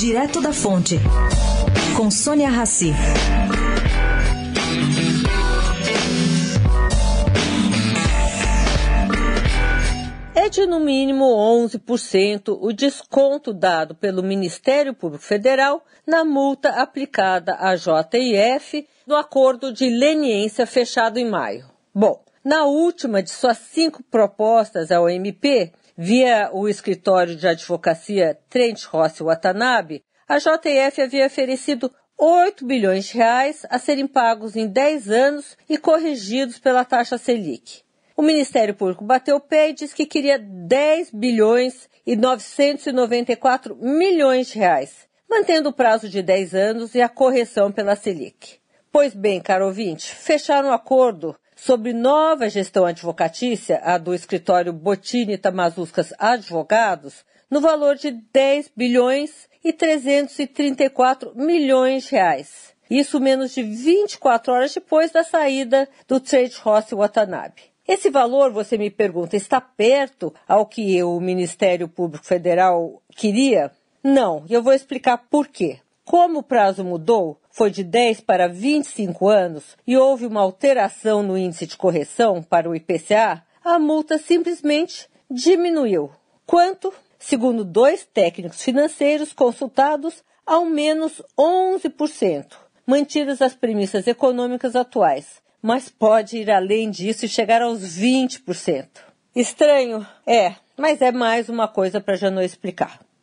Direto da Fonte, com Sônia Rassi. É de no mínimo 11% o desconto dado pelo Ministério Público Federal na multa aplicada à JIF no acordo de leniência fechado em maio. Bom, na última de suas cinco propostas ao MP, via o escritório de advocacia Trent Rossi Watanabe, a JF havia oferecido 8 bilhões de reais a serem pagos em 10 anos e corrigidos pela taxa Selic. O Ministério Público bateu o pé e disse que queria 10 bilhões e 994 milhões de reais, mantendo o prazo de 10 anos e a correção pela Selic. Pois bem, caro ouvinte, fecharam um acordo sobre nova gestão advocatícia, a do escritório Botini Tamazuscas Advogados, no valor de 10 bilhões e 334 milhões de reais. Isso menos de 24 horas depois da saída do Trade Rossi Watanabe. Esse valor, você me pergunta, está perto ao que o Ministério Público Federal queria? Não, e eu vou explicar por quê. Como o prazo mudou, foi de 10 para 25 anos e houve uma alteração no índice de correção para o IPCA, a multa simplesmente diminuiu. Quanto? Segundo dois técnicos financeiros consultados, ao menos 11%, mantidas as premissas econômicas atuais, mas pode ir além disso e chegar aos 20%. Estranho? É, mas é mais uma coisa para não explicar.